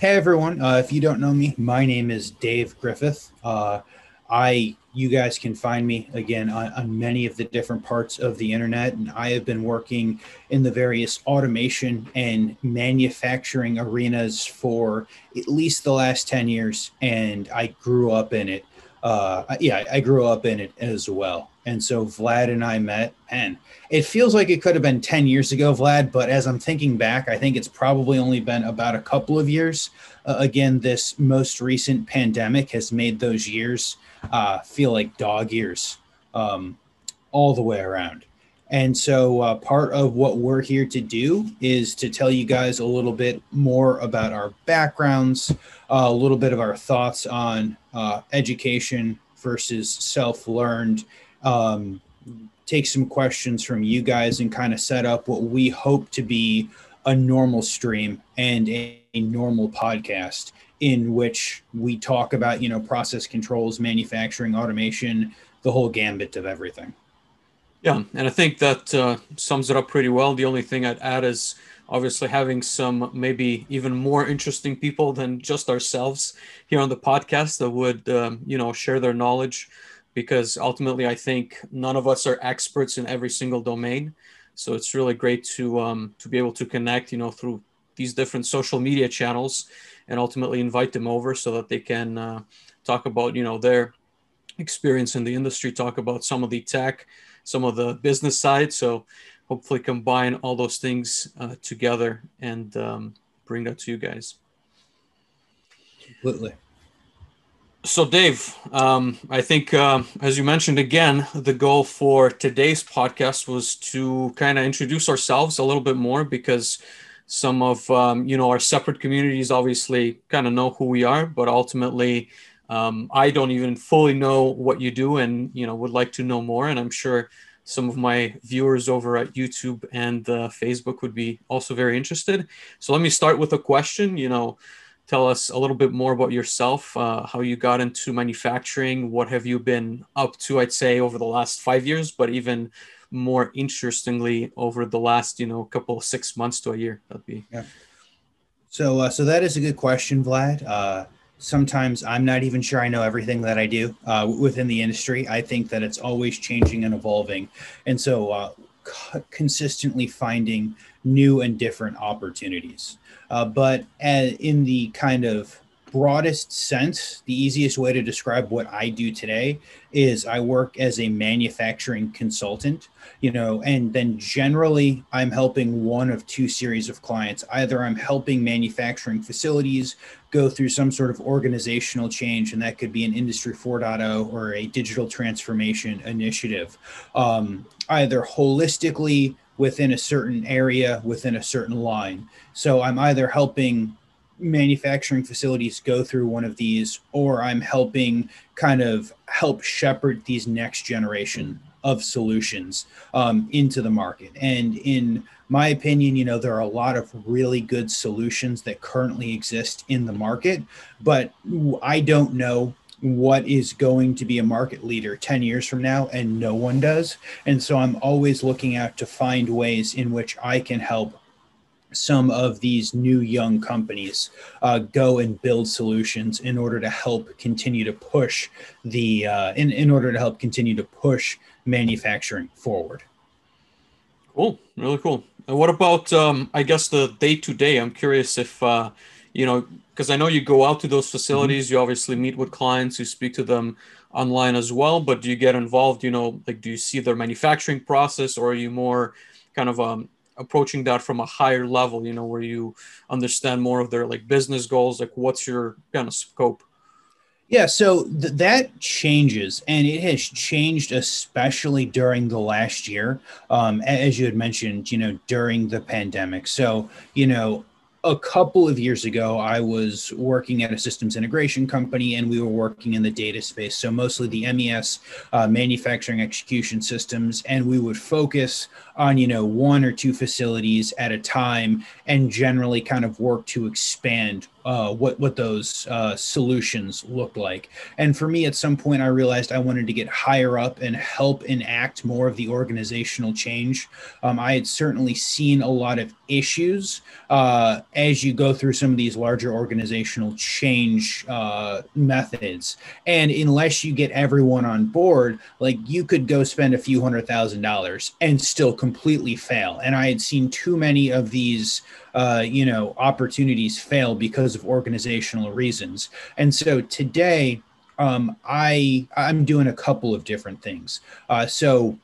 Hey everyone, uh, if you don't know me, my name is Dave Griffith. Uh, I, you guys can find me again on, on, many of the different parts of the internet, and I have been working in the various automation and manufacturing arenas for at least the last 10 years, and I grew up in it. Uh, yeah, I grew up in it as well. And so Vlad and I met, and it feels like it could have been 10 years ago, Vlad, but as I'm thinking back, I think it's probably only been about a couple of years. Uh, again, this most recent pandemic has made those years uh, feel like dog years um, all the way around. And so, uh, part of what we're here to do is to tell you guys a little bit more about our backgrounds, uh, a little bit of our thoughts on uh, education versus self learned, um, take some questions from you guys and kind of set up what we hope to be a normal stream and a, a normal podcast in which we talk about you know process controls manufacturing automation the whole gambit of everything. Yeah and i think that uh, sums it up pretty well. The only thing i'd add is obviously having some maybe even more interesting people than just ourselves here on the podcast that would um, you know share their knowledge because ultimately I think none of us are experts in every single domain. So it's really great to um, to be able to connect, you know, through these different social media channels, and ultimately invite them over so that they can uh, talk about, you know, their experience in the industry, talk about some of the tech, some of the business side. So hopefully combine all those things uh, together and um, bring that to you guys. Completely. So, Dave, um, I think, uh, as you mentioned again, the goal for today's podcast was to kind of introduce ourselves a little bit more because some of um, you know our separate communities obviously kind of know who we are, but ultimately, um, I don't even fully know what you do, and you know would like to know more. And I'm sure some of my viewers over at YouTube and uh, Facebook would be also very interested. So, let me start with a question. You know tell us a little bit more about yourself, uh, how you got into manufacturing, what have you been up to, I'd say, over the last five years, but even more interestingly, over the last, you know, couple six months to a year. That'd be. Yeah. So, uh, so that is a good question, Vlad. Uh, sometimes I'm not even sure I know everything that I do uh, within the industry. I think that it's always changing and evolving, and so uh, consistently finding new and different opportunities. Uh, but in the kind of broadest sense, the easiest way to describe what I do today is I work as a manufacturing consultant, you know, and then generally I'm helping one of two series of clients. Either I'm helping manufacturing facilities go through some sort of organizational change, and that could be an Industry 4.0 or a digital transformation initiative, um, either holistically within a certain area, within a certain line. So I'm either helping manufacturing facilities go through one of these, or I'm helping kind of help shepherd these next generation of solutions um, into the market. And in my opinion, you know, there are a lot of really good solutions that currently exist in the market, but I don't know what is going to be a market leader 10 years from now and no one does. And so i'm always looking out to find ways in which i can help some of these new young companies uh, go and build solutions in order to help continue to push the uh, in, in order to help continue to push manufacturing forward. Cool. Really cool. And what about um, i guess the day to day i'm curious if uh, you know because i know you go out to those facilities mm-hmm. you obviously meet with clients you speak to them online as well but do you get involved you know like do you see their manufacturing process or are you more kind of um, approaching that from a higher level you know where you understand more of their like business goals? Like what's your kind of scope? Yeah so th- that changes and it has changed especially during the last year um, as you had mentioned you know during the pandemic. So you know a couple of years ago, I was working at a systems integration company and we were working in the data space. So, mostly the MES uh, manufacturing execution systems. And we would focus on, you know, one or two facilities at a time and generally kind of work to expand uh, what what those uh, solutions look like. And for me, at some point, I realized I wanted to get higher up and help enact more of the organizational change. Um, I had certainly seen a lot of issues uh, as you go through some of these larger organizational change uh, methods, and unless you get everyone on board, like you could go spend a few hundred thousand dollars and still completely fail. And I had seen too many of these uh, you know opportunities fail because of organizational reasons. And so today um, i i'm doing a couple of different things. Uh, so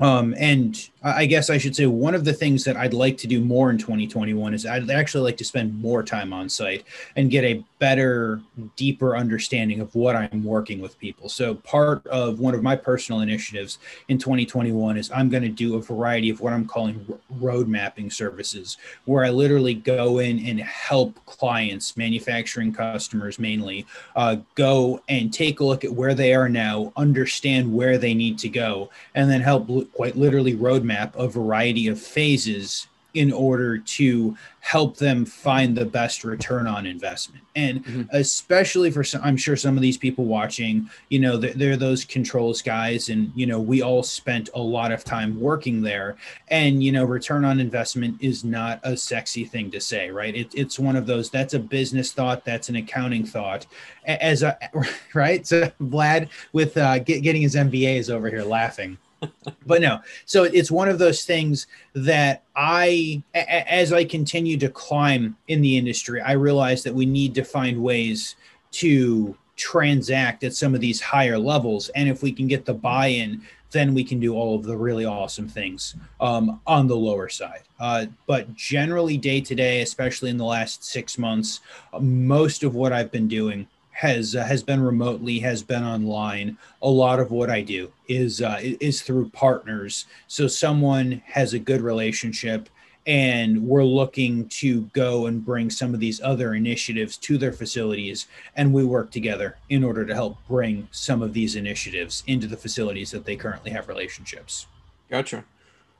um, and I guess I should say one of the things that I'd like to do more in 2021 is I'd actually like to spend more time on site and get a better, deeper understanding of what I'm working with people. So, part of one of my personal initiatives in 2021 is I'm going to do a variety of what I'm calling road mapping services, where I literally go in and help clients, manufacturing customers mainly, uh, go and take a look at where they are now, understand where they need to go, and then help quite literally roadmap a variety of phases in order to help them find the best return on investment. And mm-hmm. especially for some i'm sure some of these people watching you know they're, they're, those controls guys and you know we all spent a lot of time working there. And you know return on investment is not a sexy thing to say right? It, it's one of those that's a business thought that's an accounting thought. As a right? So vlad with uh, get, getting his mba is over here laughing but no. So it's one of those things that i as i continue to climb in the industry i realize that we need to find ways to transact at some of these higher levels. And if we can get the buy-in then we can do all of the really awesome things um, on the lower side. Uh, but generally day to day especially in the last six months most of what i've been doing has uh, has been remotely, has been online. A lot of what I do is uh, is through partners. So someone has a good relationship, and we're looking to go and bring some of these other initiatives to their facilities, and we work together in order to help bring some of these initiatives into the facilities that they currently have relationships. Gotcha.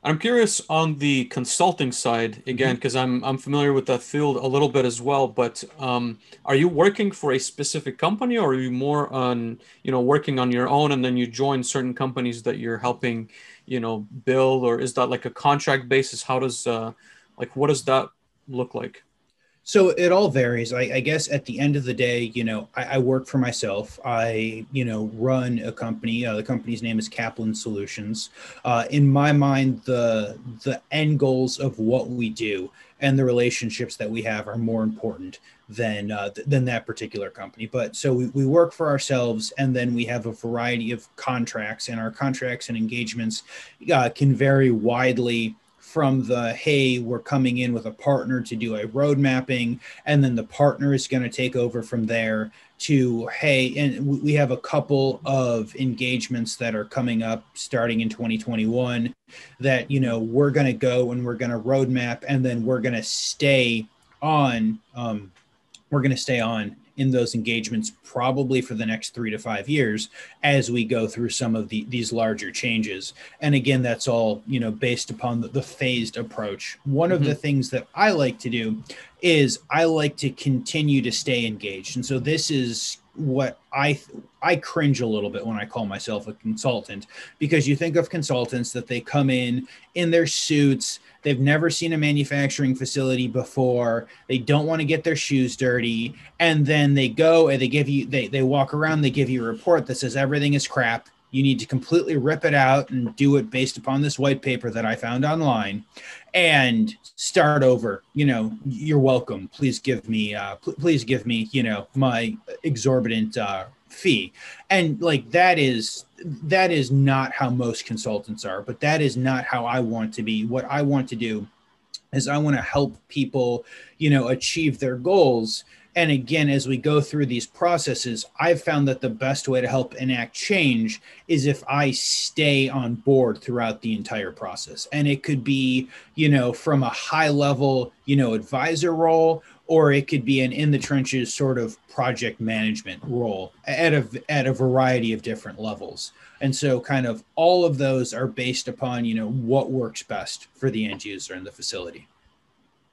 I'm curious on the consulting side again because mm-hmm. I'm I'm familiar with that field a little bit as well. But um, are you working for a specific company, or are you more on you know working on your own, and then you join certain companies that you're helping, you know, build, or is that like a contract basis? How does uh, like what does that look like? So it all varies. I, I, guess at the end of the day, you know, I, I work for myself. I, you know, run a company. Uh, the company's name is Kaplan Solutions. Uh, in my mind, the the end goals of what we do and the relationships that we have are more important than uh, th- than that particular company. But so we, we work for ourselves, and then we have a variety of contracts, and our contracts and engagements uh, can vary widely from the hey we're coming in with a partner to do a road mapping and then the partner is going to take over from there to hey and we have a couple of engagements that are coming up starting in 2021 that you know we're going to go and we're going to roadmap and then we're going to stay on um, we're going to stay on in those engagements probably for the next three to five years as we go through some of the, these larger changes. And again, that's all you know based upon the, the phased approach. One mm-hmm. of the mm-hmm. things that I like to do is I like to continue to stay engaged, and so this is what I I cringe a little bit when I call myself a consultant because you think of consultants that they come in in their suits They've never seen a manufacturing facility before. They don't want to get their shoes dirty. And then they go and they give you, they, they walk around, they give you a report that says everything is crap. You need to completely rip it out and do it based upon this white paper that I found online and start over. You know, you're welcome. Please give me, uh, pl- please give me, you know, my exorbitant uh, fee. And like that is that is not how most consultants are but that is not how i want to be. What i want to do is i want to help people you know achieve their goals. And again as we go through these processes i've found that the best way to help enact change is if i stay on board throughout the entire process. And it could be you know from a high level you know advisor role or it could be an in the trenches sort of project management role at a at a variety of different levels. And so kind of all of those are based upon you know what works best for the end user and the facility.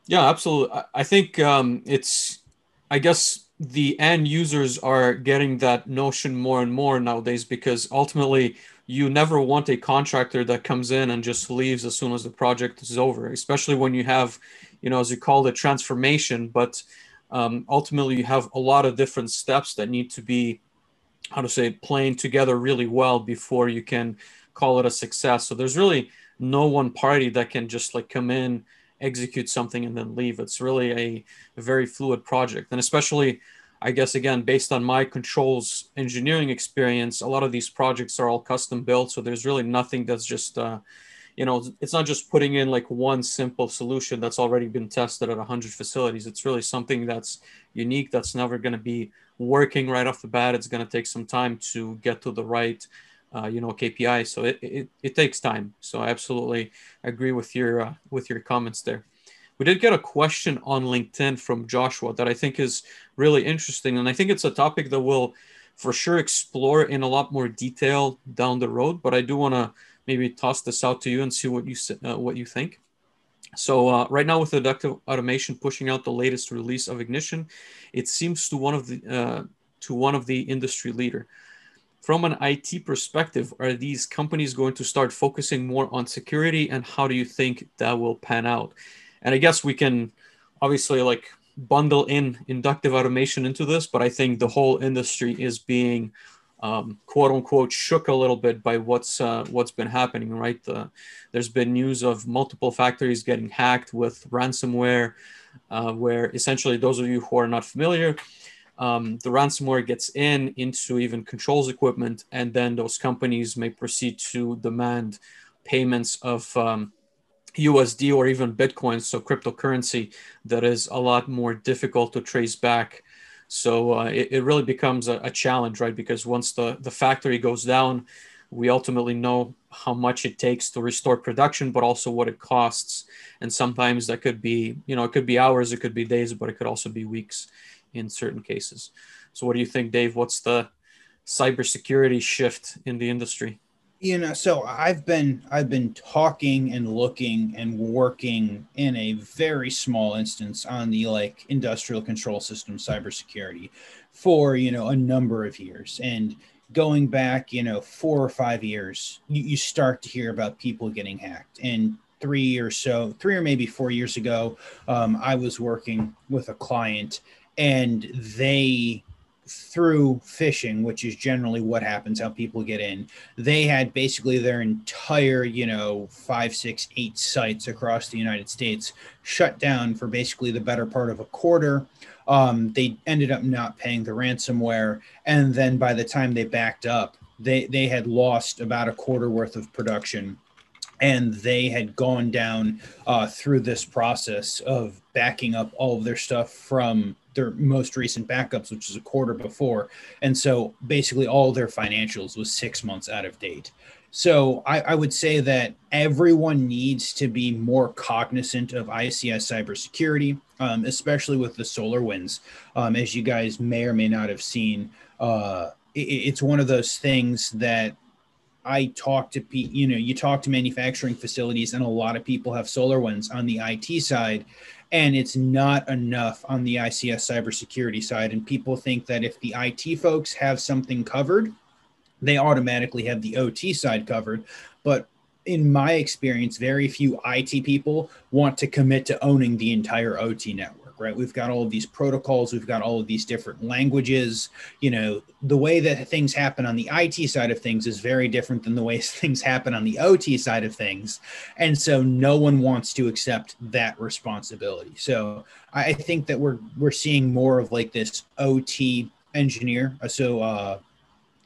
Yeah absolutely i think um, it's I guess the end users are getting that notion more and more nowadays because ultimately you never want a contractor that comes in and just leaves as soon as the project is over, especially when you have, you know, as you call it, transformation. But um, ultimately, you have a lot of different steps that need to be, how to say, playing together really well before you can call it a success. So there's really no one party that can just like come in, execute something, and then leave. It's really a, a very fluid project, and especially I guess again, based on my controls engineering experience, a lot of these projects are all custom built. So there's really nothing that's just, uh, you know, it's not just putting in like one simple solution that's already been tested at 100 facilities. It's really something that's unique, that's never going to be working right off the bat. It's going to take some time to get to the right, uh, you know, KPI. So it, it, it takes time. So I absolutely agree with your uh, with your comments there. We did get a question on LinkedIn from Joshua that I think is really interesting. And I think it's a topic that we'll for sure explore in a lot more detail down the road. But I do want to maybe toss this out to you and see what you uh, what you think. So uh, right now, with Inductive Automation pushing out the latest release of Ignition, it seems to one of the uh, to one of the industry leader. From an IT perspective, are these companies going to start focusing more on security, and how do you think that will pan out? And I guess we can obviously like bundle in inductive automation into this, but I think the whole industry is being um, quote unquote shook a little bit by what's uh, what's been happening. Right, there's been news of multiple factories getting hacked with ransomware, uh, where essentially those of you who are not familiar. Um, the ransomware gets in into even controls equipment, and then those companies may proceed to demand payments of um, USD or even Bitcoin, so cryptocurrency that is a lot more difficult to trace back. So uh, it, it really becomes a, a, challenge, right? Because once the, the factory goes down, we ultimately know how much it takes to restore production, but also what it costs. And sometimes that could be, you know, it could be hours, it could be days, but it could also be weeks in certain cases. So what do you think, Dave? What's the cybersecurity shift in the industry? You know so i've been i've been talking and looking and working in a very small instance on the like industrial control system cybersecurity for you know a number of years. And going back you know four or five years you, you start to hear about people getting hacked. And three or so three or maybe four years ago um, i was working with a client and they through phishing, which is generally what happens, how people get in, they had basically their entire, you know, five, six, eight sites across the United States shut down for basically the better part of a quarter. Um, they ended up not paying the ransomware. And then by the time they backed up, they, they had lost about a quarter worth of production and they had gone down uh, through this process of backing up all of their stuff from their most recent backups, which is a quarter before. And so basically all their financials was six months out of date. So I, I, would say that everyone needs to be more cognizant of ICS cybersecurity, um, especially with the SolarWinds. Um, as you guys may or may not have seen, uh, it, it's one of those things that I talk to you know, you talk to manufacturing facilities, and a lot of people have SolarWinds on the IT side, and it's not enough on the ICS cybersecurity side. And people think that if the IT folks have something covered, they automatically have the OT side covered. But in my experience, very few IT people want to commit to owning the entire OT network right? We've got all of these protocols, we've got all of these different languages. You know, the way that things happen on the IT side of things is very different than the way things happen on the OT side of things. And so no one wants to accept that responsibility. So I think that we're we're seeing more of like this OT engineer. So uh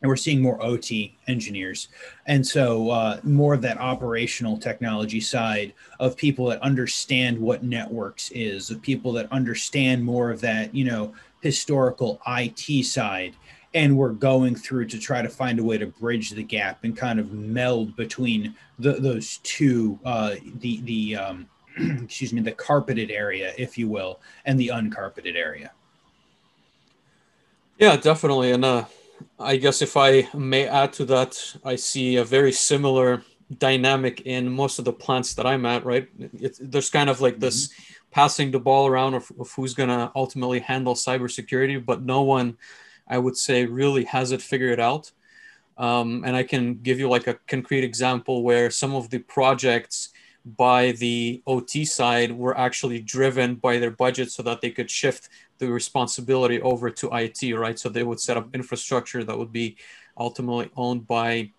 and we're seeing more OT engineers, and so uh, more of that operational technology side of people that understand what networks is, of people that understand more of that, you know, historical IT side, and we're going through to try to find a way to bridge the gap and kind of meld between the, those two, uh, the the um, excuse me, the carpeted area, if you will, and the uncarpeted area. Yeah, definitely, and uh I guess if I may add to that, I see a very similar dynamic in most of the plants that I'm at, right? It, there's kind of like this passing the ball around of, of who's going to ultimately handle cybersecurity, but no one, I would say, really has it figured out. Um, and I can give you like a concrete example where some of the projects by the OT side were actually driven by their budget so that they could shift the responsibility over to IT, right? So they would set up infrastructure that would be ultimately owned by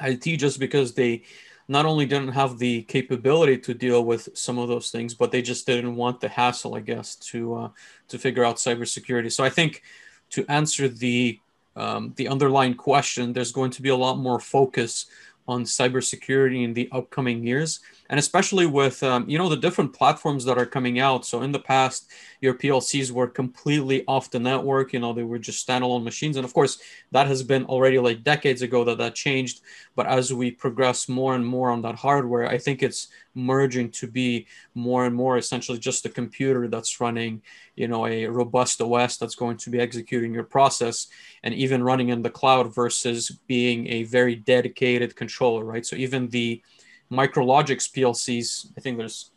IT just because they not only didn't have the capability to deal with some of those things, but they just didn't want the hassle, I guess, to uh, to figure out cybersecurity. So I think to answer the um, the underlying question, there's going to be a lot more focus on cybersecurity in the upcoming years and especially with um, you know the different platforms that are coming out. So in the past your plcs were completely off the network. You know they were just standalone machines. And of course that has been already like decades ago that that changed. But as we progress more and more on that hardware i think it's merging to be more and more essentially just a computer that's running you know a robust os that's going to be executing your process and even running in the cloud versus being a very dedicated controller right? So even the MicroLogix PLCs. I think there's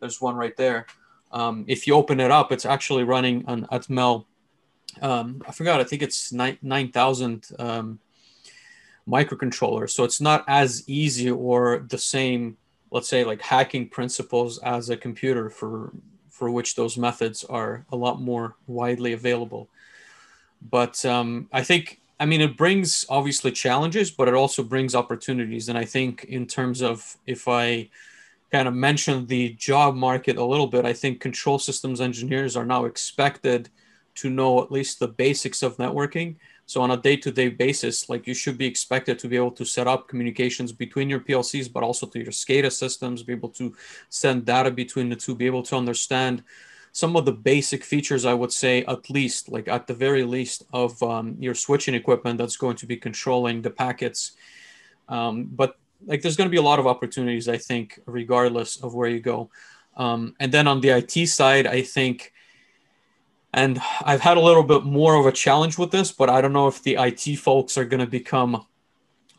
there's one right there. Um, if you open it up, it's actually running an Atmel. Um, I forgot. I think it's nine nine thousand um, microcontroller. So it's not as easy or the same. Let's say like hacking principles as a computer for for which those methods are a lot more widely available. But um, I think I mean, it brings obviously challenges, but it also brings opportunities. And I think, in terms of if I kind of mention the job market a little bit, I think control systems engineers are now expected to know at least the basics of networking. So, on a day to day basis, like you should be expected to be able to set up communications between your PLCs, but also to your SCADA systems, be able to send data between the two, be able to understand some of the basic features, I would say, at least, like at the very least, of um, your switching equipment that's going to be controlling the packets. Um, but like, there's going to be a lot of opportunities, I think, regardless of where you go. Um, and then on the IT side, I think, and I've had a little bit more of a challenge with this, but I don't know if the IT folks are going to become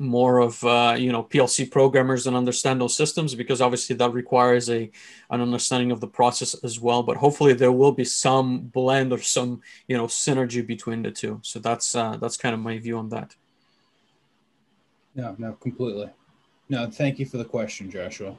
more of uh, you know PLC programmers and understand those systems because obviously that requires a an understanding of the process as well. But hopefully there will be some blend or some you know synergy between the two. So that's uh, that's kind of my view on that. No, no, completely. No, thank you for the question, Joshua.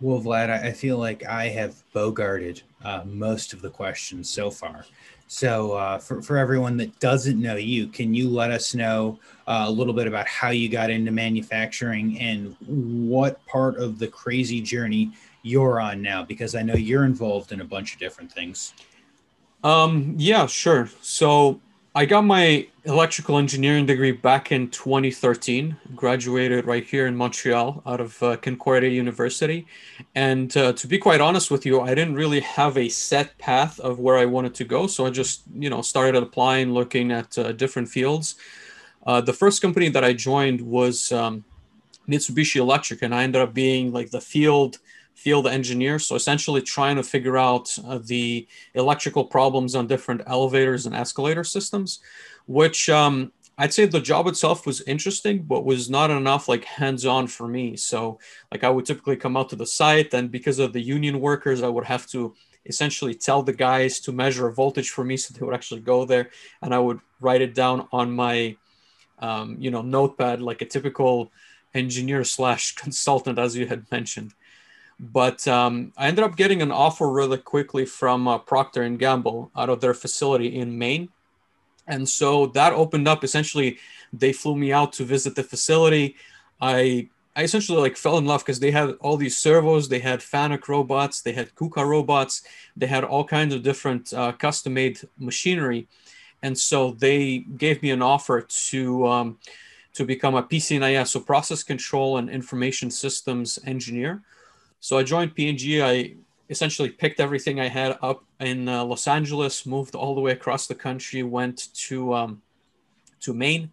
Well, Vlad, I feel like I have bogarted uh, most of the questions so far. So, uh, for, for everyone that doesn't know you, can you let us know uh, a little bit about how you got into manufacturing and what part of the crazy journey you're on now? Because I know you're involved in a bunch of different things. Um, yeah, sure. So, I got my electrical engineering degree back in 2013. Graduated right here in Montreal out of uh, Concordia University. And uh, to be quite honest with you, I didn't really have a set path of where I wanted to go. So I just, you know, started applying, looking at uh, different fields. Uh, the first company that I joined was um, Mitsubishi Electric, and I ended up being like the field field engineer. So essentially trying to figure out uh, the electrical problems on different elevators and escalator systems, which um, I'd say the job itself was interesting, but was not enough like hands-on for me. So like I would typically come out to the site and because of the union workers, I would have to essentially tell the guys to measure a voltage for me so they would actually go there and I would write it down on my um, you know notepad like a typical engineer slash consultant as you had mentioned but um, I ended up getting an offer really quickly from uh, Procter and Gamble out of their facility in Maine, and so that opened up. Essentially, they flew me out to visit the facility. I I essentially like fell in love because they had all these servos, they had Fanuc robots, they had KUKA robots, they had all kinds of different uh, custom-made machinery, and so they gave me an offer to um, to become a PCNIS, so process control and information systems engineer. So I joined P&G. I essentially picked everything I had up in uh, Los Angeles, moved all the way across the country, went to um, to Maine,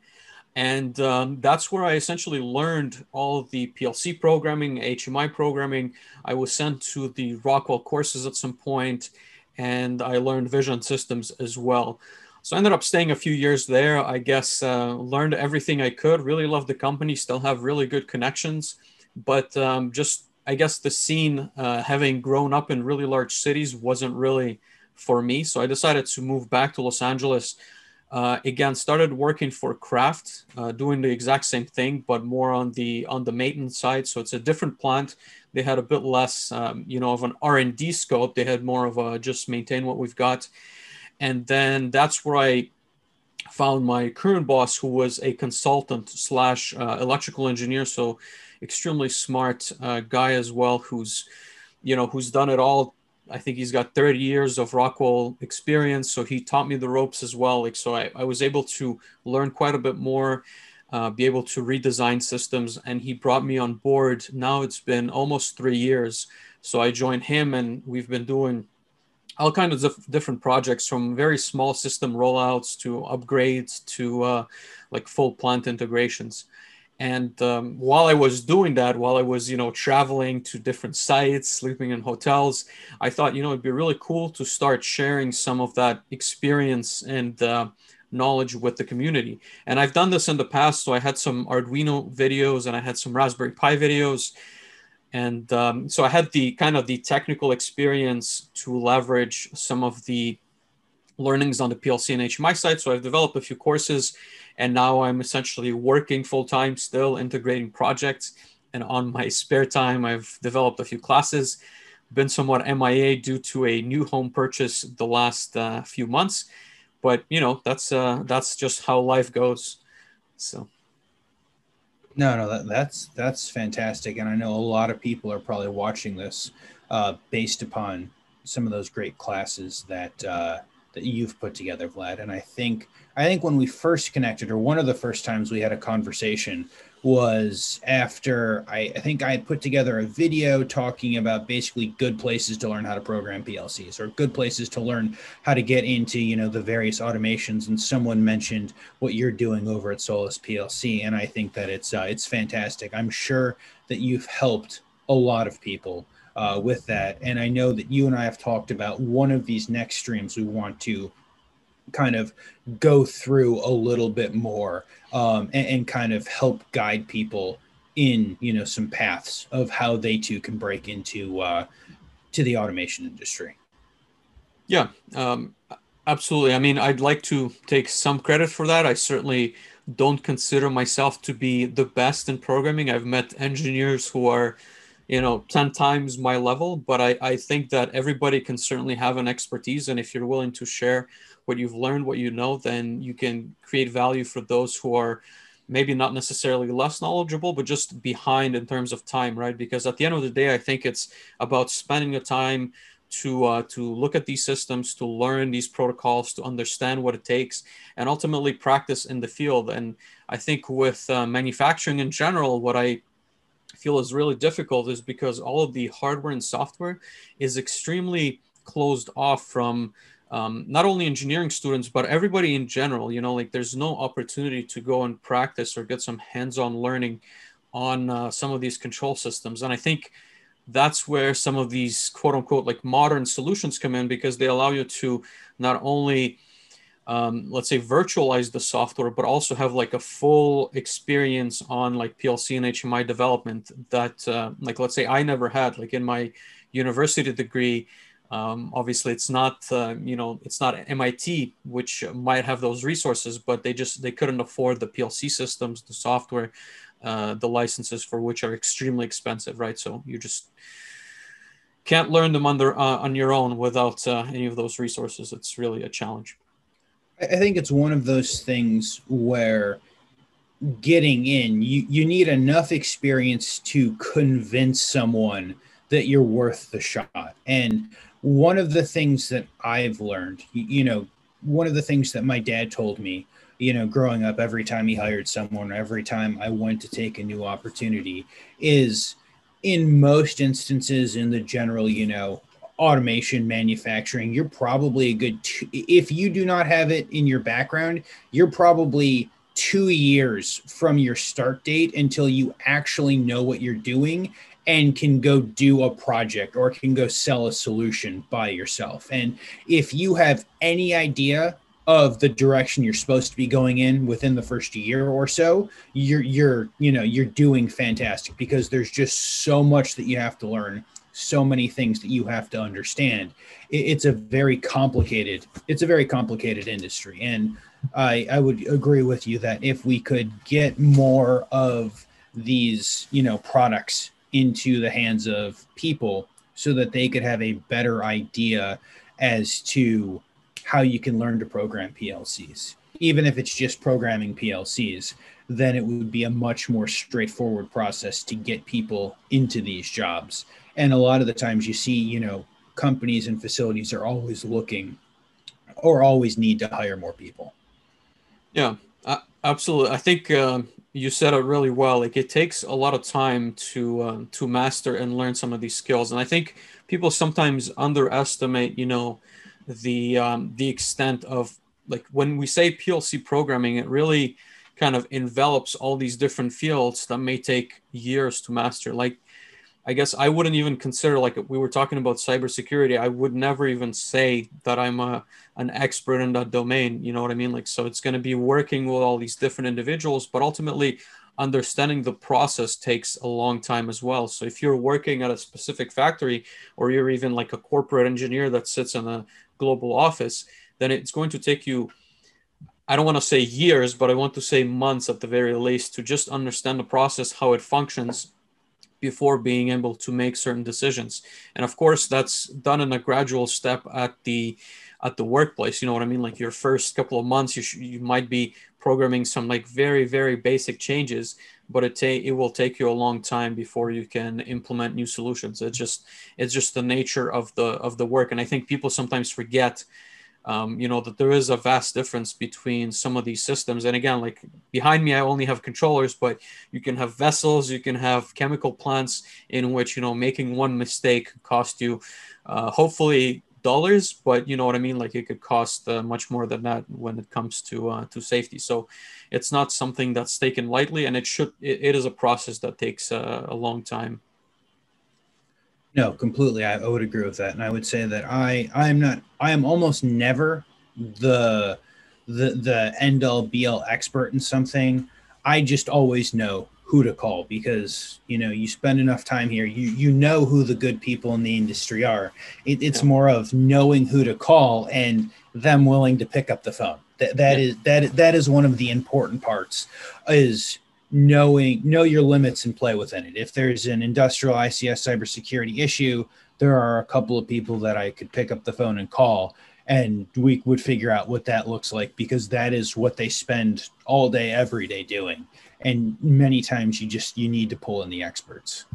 and um, that's where I essentially learned all the PLC programming, HMI programming. I was sent to the Rockwell courses at some point, and I learned vision systems as well. So I ended up staying a few years there. I guess uh, learned everything I could. Really loved the company. Still have really good connections but um, just I guess the scene, uh, having grown up in really large cities, wasn't really for me. So I decided to move back to Los Angeles. Uh, again, started working for Kraft, uh, doing the exact same thing, but more on the on the maintenance side. So it's a different plant. They had a bit less, um, you know, of an R and D scope. They had more of a just maintain what we've got. And then that's where I found my current boss, who was a consultant slash uh, electrical engineer. So extremely smart uh, guy as well, who's, you know, who's done it all I think he's got 30 years of Rockwell experience. So he taught me the ropes as well. Like, so I, I was able to learn quite a bit more, uh, be able to redesign systems. And he brought me on board. Now it's been almost three years. So I joined him and we've been doing all kinds of different projects from very small system rollouts to upgrades to uh, like full plant integrations. And um, while I was doing that, while I was, you know, traveling to different sites, sleeping in hotels, I thought, you know, it'd be really cool to start sharing some of that experience and uh, knowledge with the community. And I've done this in the past. So I had some Arduino videos and I had some Raspberry Pi videos. And um, so I had the kind of the technical experience to leverage some of the learnings on the PLC and HMI side. So I've developed a few courses and now I'm essentially working full time, still integrating projects. And on my spare time, I've developed a few classes, been somewhat MIA due to a new home purchase the last uh, few months. But you know, that's uh, that's just how life goes. So. No, no, that, that's that's fantastic, and I know a lot of people are probably watching this uh, based upon some of those great classes that uh, that you've put together, Vlad. And I think I think when we first connected, or one of the first times we had a conversation, was after I, I think I had put together a video talking about basically good places to learn how to program PLCs or good places to learn how to get into you know the various automations. And someone mentioned what you're doing over at SolisPLC, and I think that it's uh, it's fantastic. I'm sure that you've helped a lot of people uh, with that. And I know that you and I have talked about one of these next streams we want to kind of go through a little bit more um, and, and, kind of help guide people in you know some paths of how they too can break into uh, to the automation industry. Yeah, um, absolutely. I mean, I'd like to take some credit for that. I certainly don't consider myself to be the best in programming. I've met engineers who are you know 10 times my level but I, I think that everybody can certainly have an expertise and if you're willing to share what you've learned what you know then you can create value for those who are maybe not necessarily less knowledgeable but just behind in terms of time right? Because at the end of the day i think it's about spending the time to uh, to look at these systems to learn these protocols to understand what it takes and ultimately practice in the field. And i think with uh, manufacturing in general what i feel is really difficult is because all of the hardware and software is extremely closed off from um, not only engineering students but everybody in general you know like there's no opportunity to go and practice or get some hands-on learning on uh, some of these control systems. And i think that's where some of these quote unquote like modern solutions come in because they allow you to not only um, let's say virtualize the software but also have like a full experience on like plc and hmi development that uh, like let's say i never had like in my university degree. Um, obviously it's not uh, you know it's not mit which might have those resources but they just they couldn't afford the plc systems the software uh, the licenses for which are extremely expensive right? So you just can't learn them under uh, on your own without uh, any of those resources. It's really a challenge I think it's one of those things where getting in, you, you need enough experience to convince someone that you're worth the shot. And one of the things that I've learned, you know, one of the things that my dad told me, you know, growing up, every time he hired someone, every time I went to take a new opportunity, is in most instances, in the general, you know, automation manufacturing you're probably a good if you do not have it in your background you're probably two years from your start date until you actually know what you're doing and can go do a project or can go sell a solution by yourself. And if you have any idea of the direction you're supposed to be going in within the first year or so you're you're you know you're doing fantastic because there's just so much that you have to learn so many things that you have to understand it's a very complicated it's a very complicated industry and i i would agree with you that if we could get more of these you know products into the hands of people so that they could have a better idea as to how you can learn to program PLCs. Even if it's just programming PLCs, then it would be a much more straightforward process to get people into these jobs. And a lot of the times you see, you know, companies and facilities are always looking or always need to hire more people. Yeah, uh, absolutely. I think um, you said it really well. Like it takes a lot of time to um, to master and learn some of these skills, and I think people sometimes underestimate, you know, the um, the extent of like when we say PLC programming, it really kind of envelops all these different fields that may take years to master. Like, I guess I wouldn't even consider like we were talking about cybersecurity. I would never even say that I'm a an expert in that domain. You know what I mean? Like, so it's going to be working with all these different individuals, but ultimately understanding the process takes a long time as well. So if you're working at a specific factory or you're even like a corporate engineer that sits in a global office, then it's going to take you I don't want to say years, but I want to say months at the very least to just understand the process, how it functions before being able to make certain decisions. And of course, that's done in a gradual step at the at the workplace. You know what I mean? Like your first couple of months, you sh- you might be programming some like very very basic changes, but it take it will take you a long time before you can implement new solutions. It's just it's just the nature of the of the work, and I think people sometimes forget. Um, you know that there is a vast difference between some of these systems and again like behind me i only have controllers but you can have vessels you can have chemical plants in which you know making one mistake cost you uh, hopefully dollars, but you know what I mean. Like it could cost uh, much more than that when it comes to uh, to safety. So it's not something that's taken lightly, and it should. it, it is a process that takes uh, a long time. No, completely. I, I would agree with that, and I would say that I I am not. I am almost never the the the end all be all expert in something. I just always know who to call because you know you spend enough time here you you know who the good people in the industry are it, it's yeah. more of knowing who to call and them willing to pick up the phone that that yeah. is that that is one of the important parts is knowing know your limits and play within it if there's an industrial ics cybersecurity issue there are a couple of people that i could pick up the phone and call and we would figure out what that looks like because that is what they spend all day every day doing. And many times you just you need to pull in the experts.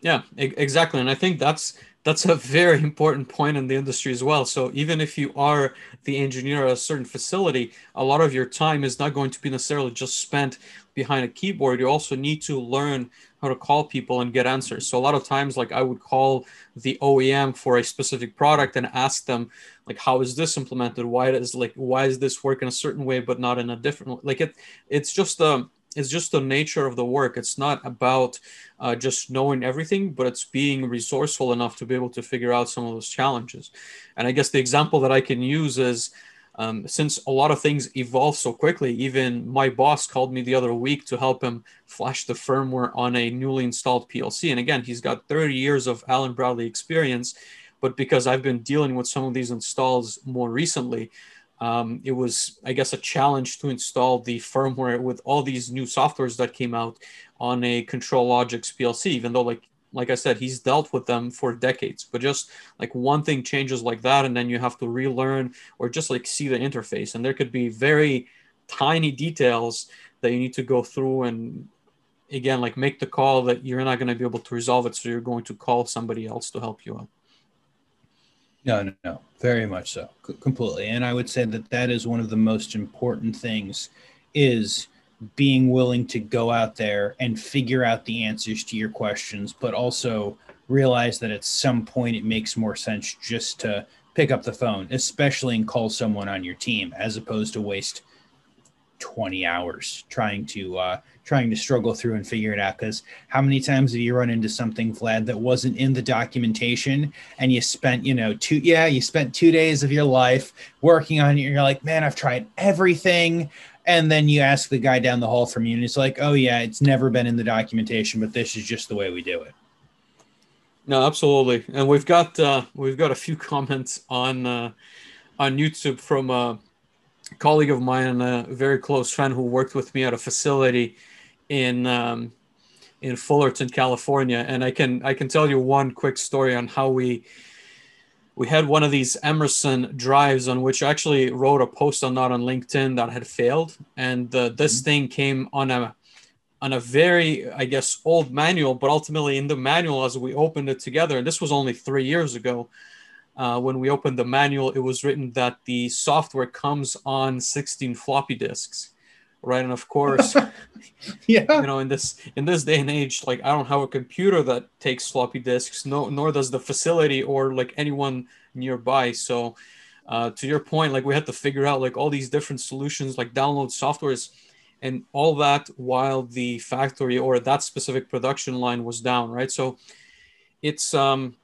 Yeah exactly. And i think that's that's a very important point in the industry as well. So even if you are the engineer at a certain facility a lot of your time is not going to be necessarily just spent behind a keyboard you also need to learn how to call people and get answers so a lot of times like i would call the oem for a specific product and ask them like how is this implemented why does like why is this work in a certain way but not in a different way? like it it's just um it's just the nature of the work. It's not about uh, just knowing everything, but it's being resourceful enough to be able to figure out some of those challenges. And I guess the example that I can use is um, since a lot of things evolve so quickly, even my boss called me the other week to help him flash the firmware on a newly installed PLC. And again, he's got 30 years of Allen Bradley experience, but because I've been dealing with some of these installs more recently, um, it was, I guess, a challenge to install the firmware with all these new softwares that came out on a Control ControlLogix PLC, even though, like, like I said, he's dealt with them for decades. But just like one thing changes like that, and then you have to relearn or just like see the interface. And there could be very tiny details that you need to go through and again like make the call that you're not going to be able to resolve it so you're going to call somebody else to help you out no, no, no, very much so, C- completely. And I would say that that is one of the most important things is being willing to go out there and figure out the answers to your questions, but also realize that at some point it makes more sense just to pick up the phone, especially and call someone on your team, as opposed to waste 20 hours trying to uh, trying to struggle through and figure it out. Because how many times have you run into something vlad that wasn't in the documentation and you spent you know two yeah you spent two days of your life working on it you're like man i've tried everything and then you ask the guy down the hall from you and it's like oh yeah it's never been in the documentation but this is just the way we do it. No absolutely. And we've got uh, we've got a few comments on uh, on youtube from a colleague of mine and a very close friend who worked with me at a facility in um, in Fullerton, California, and I can I can tell you one quick story on how we we had one of these Emerson drives on which I actually wrote a post on that on LinkedIn that had failed, and uh, this mm-hmm. thing came on a on a very I guess old manual, but ultimately in the manual as we opened it together, and this was only three years ago. Uh, when we opened the manual, it was written that the software comes on 16 floppy disks right? And of course yeah. you know in this in this day and age like i don't have a computer that takes floppy disks no nor does the facility or like anyone nearby. So uh, to your point like we had to figure out like all these different solutions like download softwares and all that while the factory or that specific production line was down right? So it's um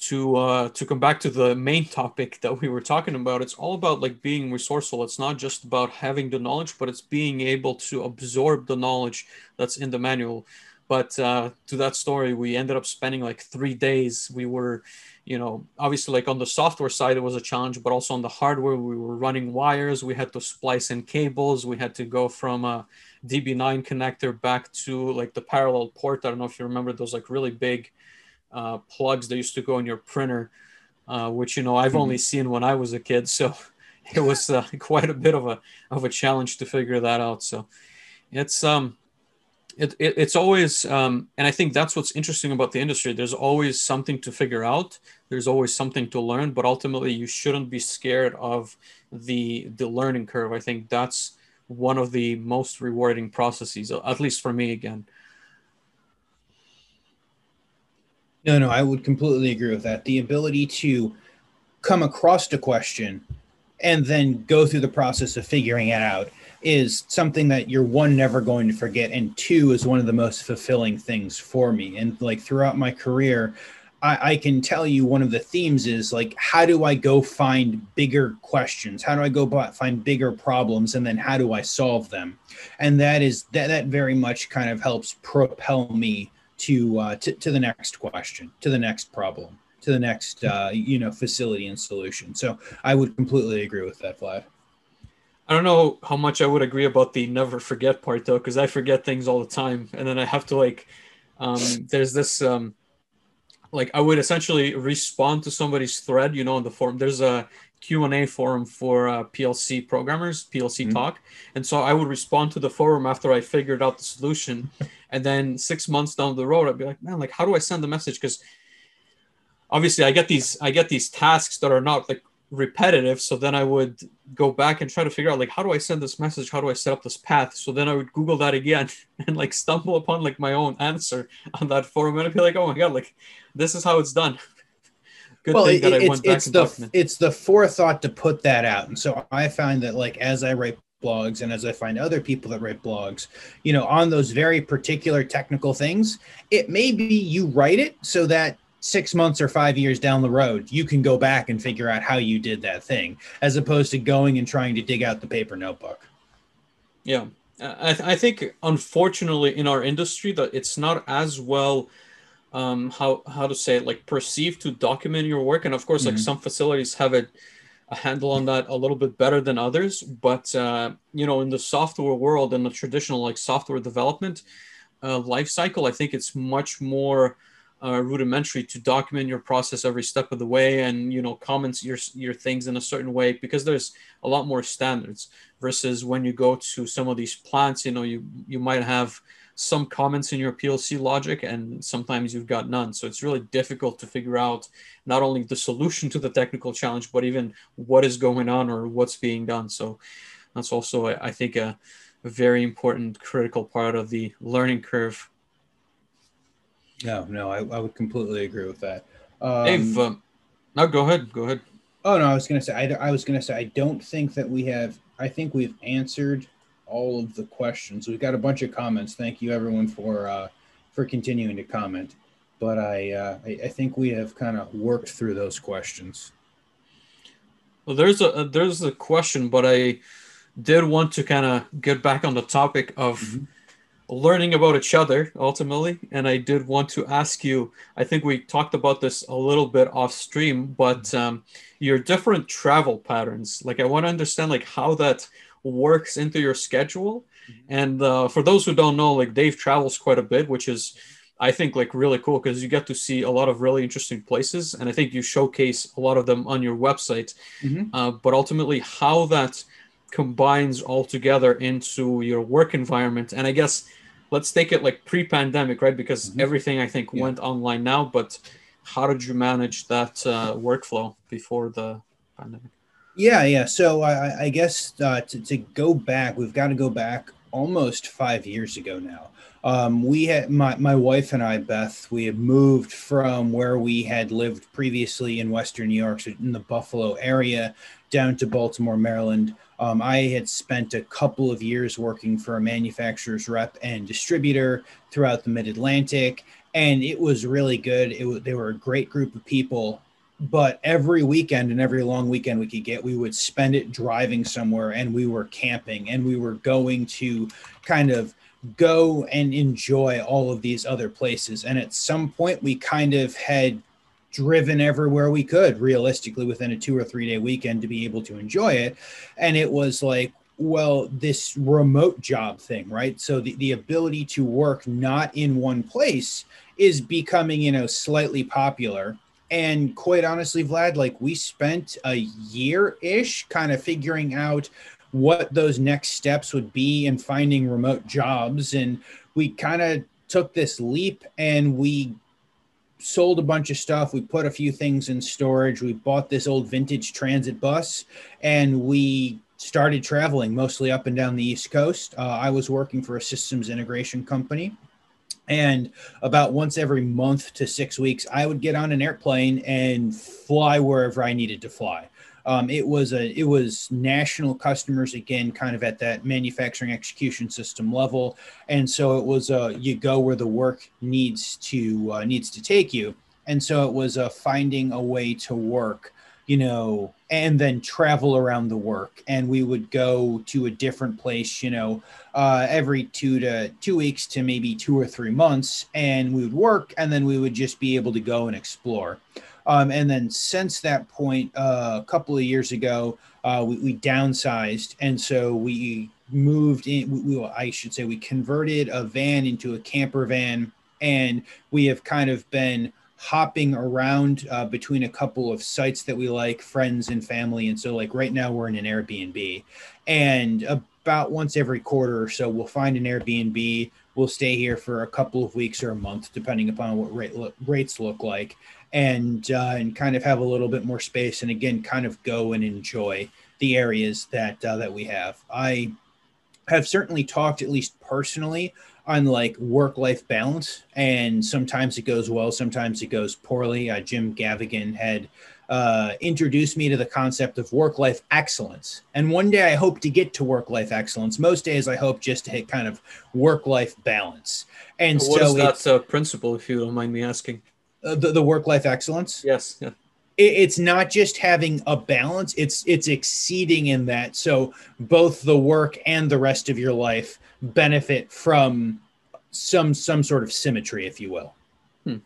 to uh, to come back to the main topic that we were talking about, it's all about like being resourceful. It's not just about having the knowledge, but it's being able to absorb the knowledge that's in the manual. But uh, to that story, we ended up spending like three days. We were, you know, obviously like on the software side, it was a challenge, but also on the hardware, we were running wires. We had to splice in cables. We had to go from a DB9 connector back to like the parallel port. I don't know if you remember those like really big uh, plugs that used to go in your printer, uh, which you know I've only mm-hmm. seen when I was a kid. So it was uh, quite a bit of a of a challenge to figure that out. So it's um it, it it's always um, and I think that's what's interesting about the industry. There's always something to figure out. There's always something to learn, but ultimately you shouldn't be scared of the the learning curve. I think that's one of the most rewarding processes, at least for me again. No, no, I would completely agree with that. The ability to come across a question and then go through the process of figuring it out is something that you're one never going to forget and two is one of the most fulfilling things for me. And like throughout my career I, I, can tell you one of the themes is like how do i go find bigger questions? How do i go find bigger problems? And then how do i solve them? And that is that that very much kind of helps propel me to, uh, to to the next question, to the next problem, to the next uh, you know facility and solution. So I would completely agree with that, Vlad. I don't know how much I would agree about the never forget part though, because I forget things all the time, and then I have to like. Um, there's this um, like I would essentially respond to somebody's thread, you know, in the forum. There's a Q&A forum for uh, PLC programmers, PLC mm-hmm. talk. And so I would respond to the forum after I figured out the solution. And then six months down the road, I'd be like, man, like, how do I send the message? Because obviously I get these, I get these tasks that are not like repetitive. So then I would go back and try to figure out like, how do I send this message? How do I set up this path? So then I would Google that again and like stumble upon like my own answer on that forum. And I'd be like, oh my God, like this is how it's done. good well, thing it, that I went back it's and the it's the forethought to put that out, and so I find that like as I write blogs and as I find other people that write blogs, you know, on those very particular technical things, it may be you write it so that six months or five years down the road, you can go back and figure out how you did that thing, as opposed to going and trying to dig out the paper notebook. Yeah. I, th- I think, unfortunately, in our industry, that it's not as well um, how how to say it, like perceived to document your work, and of course, mm-hmm. like some facilities have it a handle on that a little bit better than others. But uh, you know, in the software world and the traditional like software development uh, life cycle, I think it's much more uh, rudimentary to document your process every step of the way and you know comments your your things in a certain way because there's a lot more standards versus when you go to some of these plants you know you you might have some comments in your PLC logic, and sometimes you've got none. So it's really difficult to figure out not only the solution to the technical challenge, but even what is going on or what's being done. So that's also, I think, a, very important, critical part of the learning curve. No, no, I, I would completely agree with that. Um, Dave, um, no, go ahead. Go ahead. Oh no, I was gonna say. I, I was gonna say. I don't think that we have. I think we've answered all of the questions. We've got a bunch of comments. Thank you everyone for uh, for continuing to comment. But I, uh, I, I think we have kind of worked through those questions. Well, there's a there's a question, but I did want to kind of get back on the topic of. Mm-hmm learning about each other ultimately and i did want to ask you i think we talked about this a little bit off stream but mm-hmm. um, your different travel patterns like i want to understand like how that works into your schedule mm-hmm. and uh, for those who don't know like dave travels quite a bit which is i think like really cool because you get to see a lot of really interesting places and i think you showcase a lot of them on your website mm-hmm. uh, but ultimately how that combines all together into your work environment and i guess let's take it like pre-pandemic, right? Because mm-hmm. everything I think yeah. went online now. But how did you manage that uh, workflow before the pandemic? Yeah, yeah. So I, I guess uh, to, to go back, we've got to go back almost five years ago now. Um, we had my, my wife and I, Beth, we had moved from where we had lived previously in Western New York, so in the Buffalo area, down to Baltimore, Maryland. Um, I had spent a couple of years working for a manufacturer's rep and distributor throughout the Mid Atlantic, and it was really good. It they were a great group of people, but every weekend and every long weekend we could get, we would spend it driving somewhere, and we were camping, and we were going to kind of go and enjoy all of these other places. And at some point, we kind of had driven everywhere we could realistically within a two or three day weekend to be able to enjoy it. And it was like, well, this remote job thing, right? So the, the ability to work not in one place is becoming, you know, slightly popular. And quite honestly, Vlad, like we spent a year ish kind of figuring out what those next steps would be in finding remote jobs. And we kind of took this leap and we sold a bunch of stuff. We put a few things in storage. We bought this old vintage transit bus and we started traveling mostly up and down the East Coast. Uh, I was working for a systems integration company. And about once every month to six weeks, I would get on an airplane and fly wherever I needed to fly. Um, it was a it was national customers again, kind of at that manufacturing execution system level, and so it was uh, you go where the work needs to uh, needs to take you, and so it was a finding a way to work, you know, and then travel around the work, and we would go to a different place, you know, uh, every two to two weeks to maybe two or three months, and we would work, and then we would just be able to go and explore. Um, and then since that point, uh, a couple of years ago, uh, we, we, downsized, and so we moved in. We, we, I should say, we converted a van into a camper van, and we have kind of been hopping around uh, between a couple of sites that we like, friends and family. And so, like right now, we're in an Airbnb, and about once every quarter or so, we'll find an Airbnb. We'll stay here for a couple of weeks or a month, depending upon what rate, rates look like and uh, and kind of have a little bit more space and again kind of go and enjoy the areas that uh, that we have i have certainly talked at least personally on like work life balance and sometimes it goes well sometimes it goes poorly uh, jim gaffigan had uh, introduced me to the concept of work life excellence. And one day I hope to get to work life excellence. Most days I hope just to hit kind of work life balance. And what so is that uh, principle, if you don't mind me asking? uh, the, the work life excellence. Yes. Yeah. It's not just having a balance; it's it's exceeding in that. So both the work and the rest of your life benefit from some some sort of symmetry, if you will. Hmm.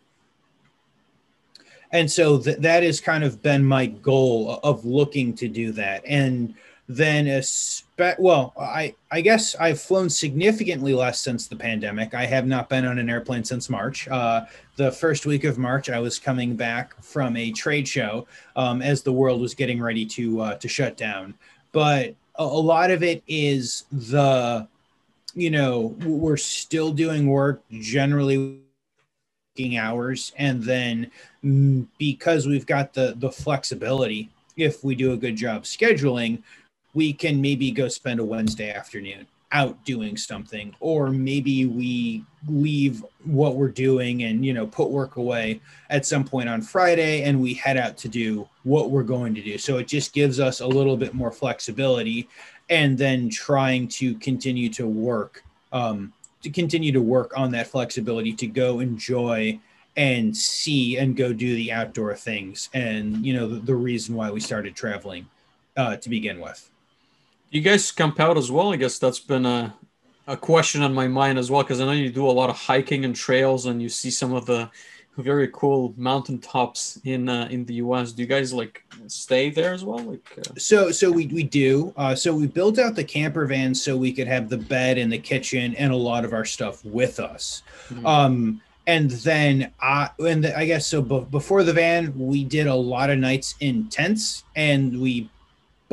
And so th- that has kind of been my goal of looking to do that. And then a spe- well i i guess i've flown significantly less since the pandemic i have not been on an airplane since march uh, the first week of march i was coming back from a trade show um, as the world was getting ready to uh, to shut down but a, a lot of it is the you know we're still doing work generally working hours and then mm, because we've got the the flexibility if we do a good job scheduling we can maybe go spend a Wednesday afternoon out doing something or maybe we leave what we're doing and you know put work away at some point on friday and we head out to do what we're going to do. So it just gives us a little bit more flexibility and then trying to continue to work um, to continue to work on that flexibility to go enjoy and see and go do the outdoor things and you know the, the reason why we started traveling uh, to begin with you guys camp out as well? I guess that's been a, a question on my mind as well because I know you do a lot of hiking and trails, and you see some of the very cool mountaintops in uh, in the U.S. Do you guys like stay there as well? Like, uh... so so we we do. Uh, so we built out the camper van so we could have the bed and the kitchen and a lot of our stuff with us. Mm-hmm. Um, and then I and the, I guess so. B- before the van, we did a lot of nights in tents, and we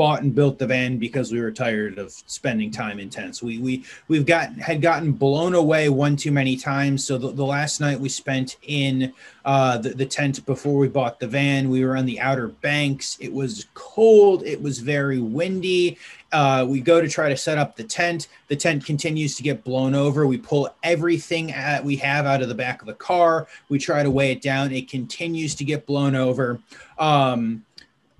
bought and built the van because we were tired of spending time in tents. We we we've got had gotten blown away one too many times. So the, the last night we spent in uh, the, the tent before we bought the van, we were on the Outer Banks. It was cold. It was very windy. Uh, we go to try to set up the tent. The tent continues to get blown over. We pull everything at, we have out of the back of the car. We try to weigh it down. It continues to get blown over. Um,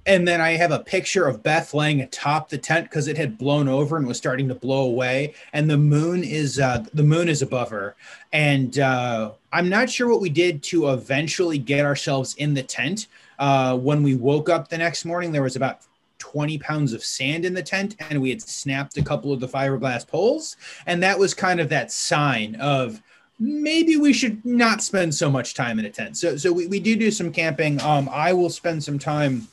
and then I have a picture of Beth laying atop the tent because it had blown over and was starting to blow away. And the moon is uh, the moon is above her. And uh, I'm not sure what we did to eventually get ourselves in the tent. Uh, when we woke up the next morning, there was about 20 pounds of sand in the tent, and we had snapped a couple of the fiberglass poles. And that was kind of that sign of maybe we should not spend so much time in a tent. So, so we, we do do some camping. Um, I will spend some time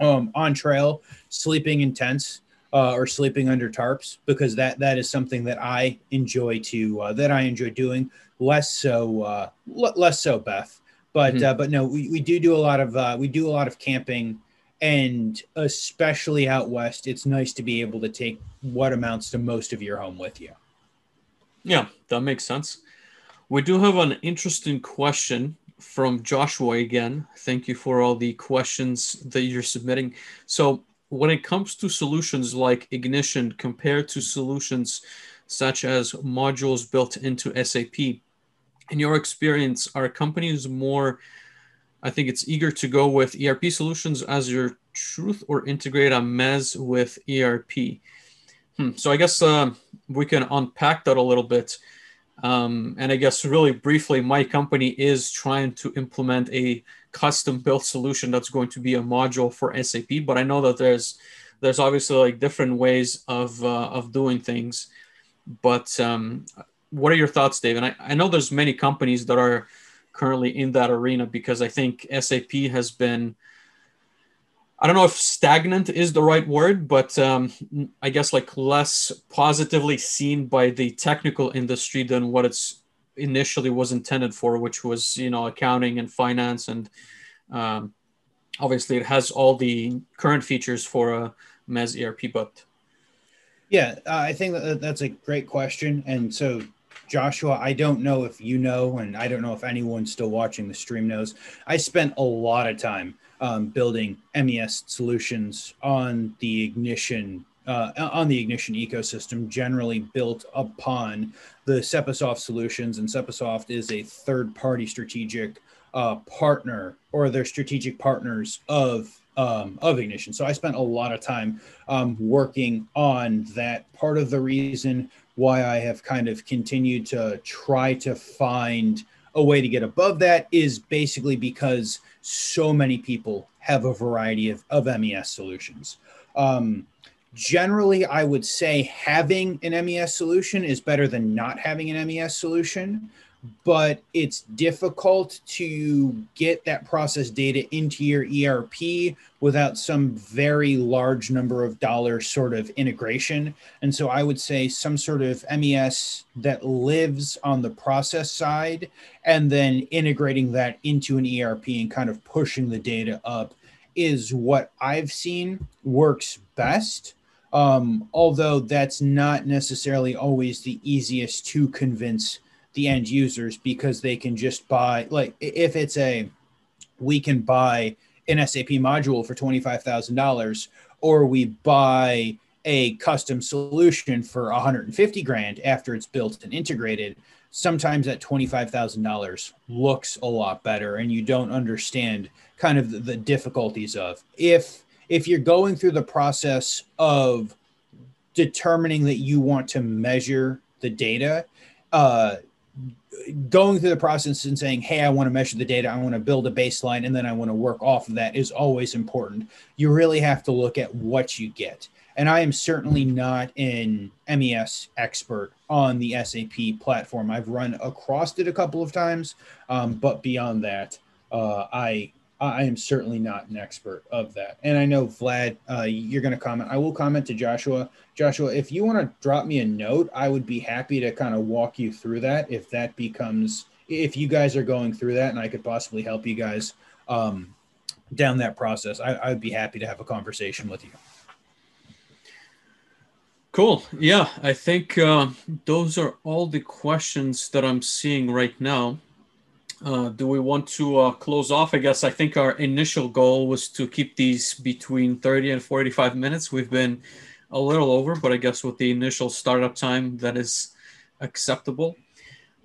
um, on trail, sleeping in tents uh, or sleeping under tarps because that that is something that I enjoy to uh, that I enjoy doing. Less so, uh, l- less so, Beth. But mm-hmm. uh, but no, we, we do do a lot of uh, we do a lot of camping, and especially out west, it's nice to be able to take what amounts to most of your home with you. Yeah, that makes sense. We do have an interesting question from Joshua again. Thank you for all the questions that you're submitting. So, when it comes to solutions like Ignition compared to solutions such as modules built into SAP, in your experience, are companies more, I think it's eager to go with ERP solutions as your truth or integrate a MES with ERP? Hmm. So, I guess uh, we can unpack that a little bit. Um, and I guess really briefly, my company is trying to implement a custom built solution that's going to be a module for SAP. But I know that there's there's obviously like different ways of uh, of doing things. But um, what are your thoughts, Dave? And I, I know there's many companies that are currently in that arena because I think SAP has been I don't know if stagnant is the right word, but um, I guess like less positively seen by the technical industry than what it's initially was intended for, which was you know accounting and finance, and um, obviously it has all the current features for a MES ERP. But yeah, uh, I think that that's a great question, and so Joshua, I don't know if you know, and I don't know if anyone still watching the stream knows. I spent a lot of time um, building MES solutions on the ignition uh, on the ignition ecosystem, generally built upon the Sepasoft solutions. And Sepasoft is a third-party strategic uh, partner, or they're strategic partners of um, of ignition. So I spent a lot of time um, working on that. Part of the reason why I have kind of continued to try to find a way to get above that is basically because so many people have a variety of, of MES solutions. Um, generally, I would say having an MES solution is better than not having an MES solution but it's difficult to get that process data into your ERP without some very large number of dollars sort of integration. And so I would say some sort of MES that lives on the process side and then integrating that into an ERP and kind of pushing the data up is what I've seen works best. Um, although that's not necessarily always the easiest to convince the end users because they can just buy like if it's a we can buy an SAP module for $25,000 or we buy a custom solution for 150 grand after it's built and integrated sometimes that $25,000 looks a lot better and you don't understand kind of the, the, difficulties of. If if you're going through the process of determining that you want to measure the data uh, going through the process and saying hey i want to measure the data i want to build a baseline and then i want to work off of that is always important you really have to look at what you get and I am certainly not an MES expert on the SAP platform. I've run across it a couple of times, um, but beyond that, uh, I I am certainly not an expert of that. And I know Vlad, uh, you're going to comment. I will comment to Joshua. Joshua, if you want to drop me a note, I would be happy to kind of walk you through that. If that becomes, if you guys are going through that, and I could possibly help you guys um, down that process, I, I would be happy to have a conversation with you. Cool. Yeah, I think uh, those are all the questions that I'm seeing right now. Uh, do we want to uh, close off? I guess I think our initial goal was to keep these between 30 and 45 minutes. We've been a little over, but I guess with the initial startup time, that is acceptable.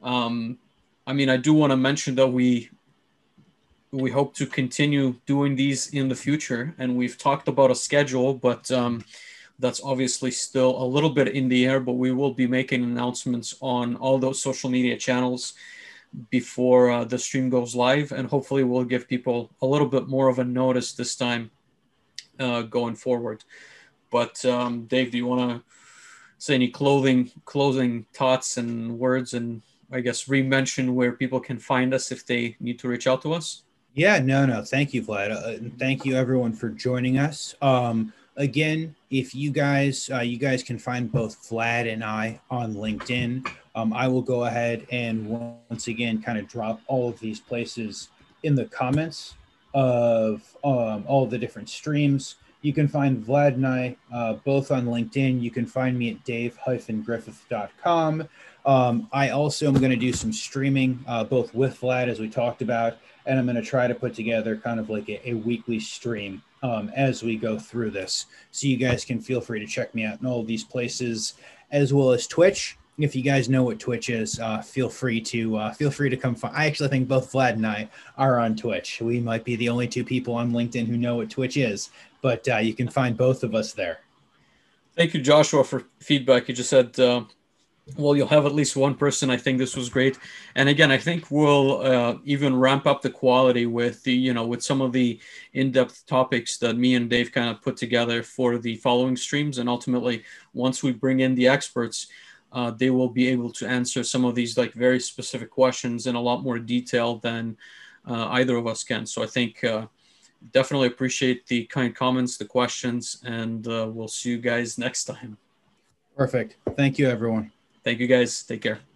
Um, I mean, I do want to mention that we we hope to continue doing these in the future, and we've talked about a schedule, but um, that's obviously still a little bit in the air, but we will be making announcements on all those social media channels before uh, the stream goes live. And hopefully, we'll give people a little bit more of a notice this time uh, going forward. But, um, Dave, do you want to say any clothing, closing thoughts and words and I guess re-mention where people can find us if they need to reach out to us? Yeah, no, no. Thank you, Vlad. Uh, thank you, everyone, for joining us. Um, again, if you guys, uh, you guys can find both Vlad and I on LinkedIn. Um, I will go ahead and once again kind of drop all of these places in the comments of um, all the different streams. You can find Vlad and I uh, both on LinkedIn. You can find me at dave-griffith.com. Um, I also am going to do some streaming, uh, both with Vlad, as we talked about, and I'm going to try to put together kind of like a, a weekly stream um, as we go through this. So you guys can feel free to check me out in all of these places, as well as Twitch. If you guys know what Twitch is, uh, feel free to uh, feel free to come. Find. I actually think both Vlad and I are on Twitch. We might be the only two people on LinkedIn who know what Twitch is, but uh, you can find both of us there. Thank you, Joshua, for feedback. You just said uh, well, you'll have at least one person. I think this was great, and again, I think we'll uh, even ramp up the quality with the you know with some of the in-depth topics that me and Dave kind of put together for the following streams, and ultimately, once we bring in the experts, uh, they will be able to answer some of these like very specific questions in a lot more detail than uh, either of us can. So I think uh, definitely appreciate the kind comments, the questions, and uh, we'll see you guys next time. Perfect. Thank you, everyone. Thank you guys. Take care.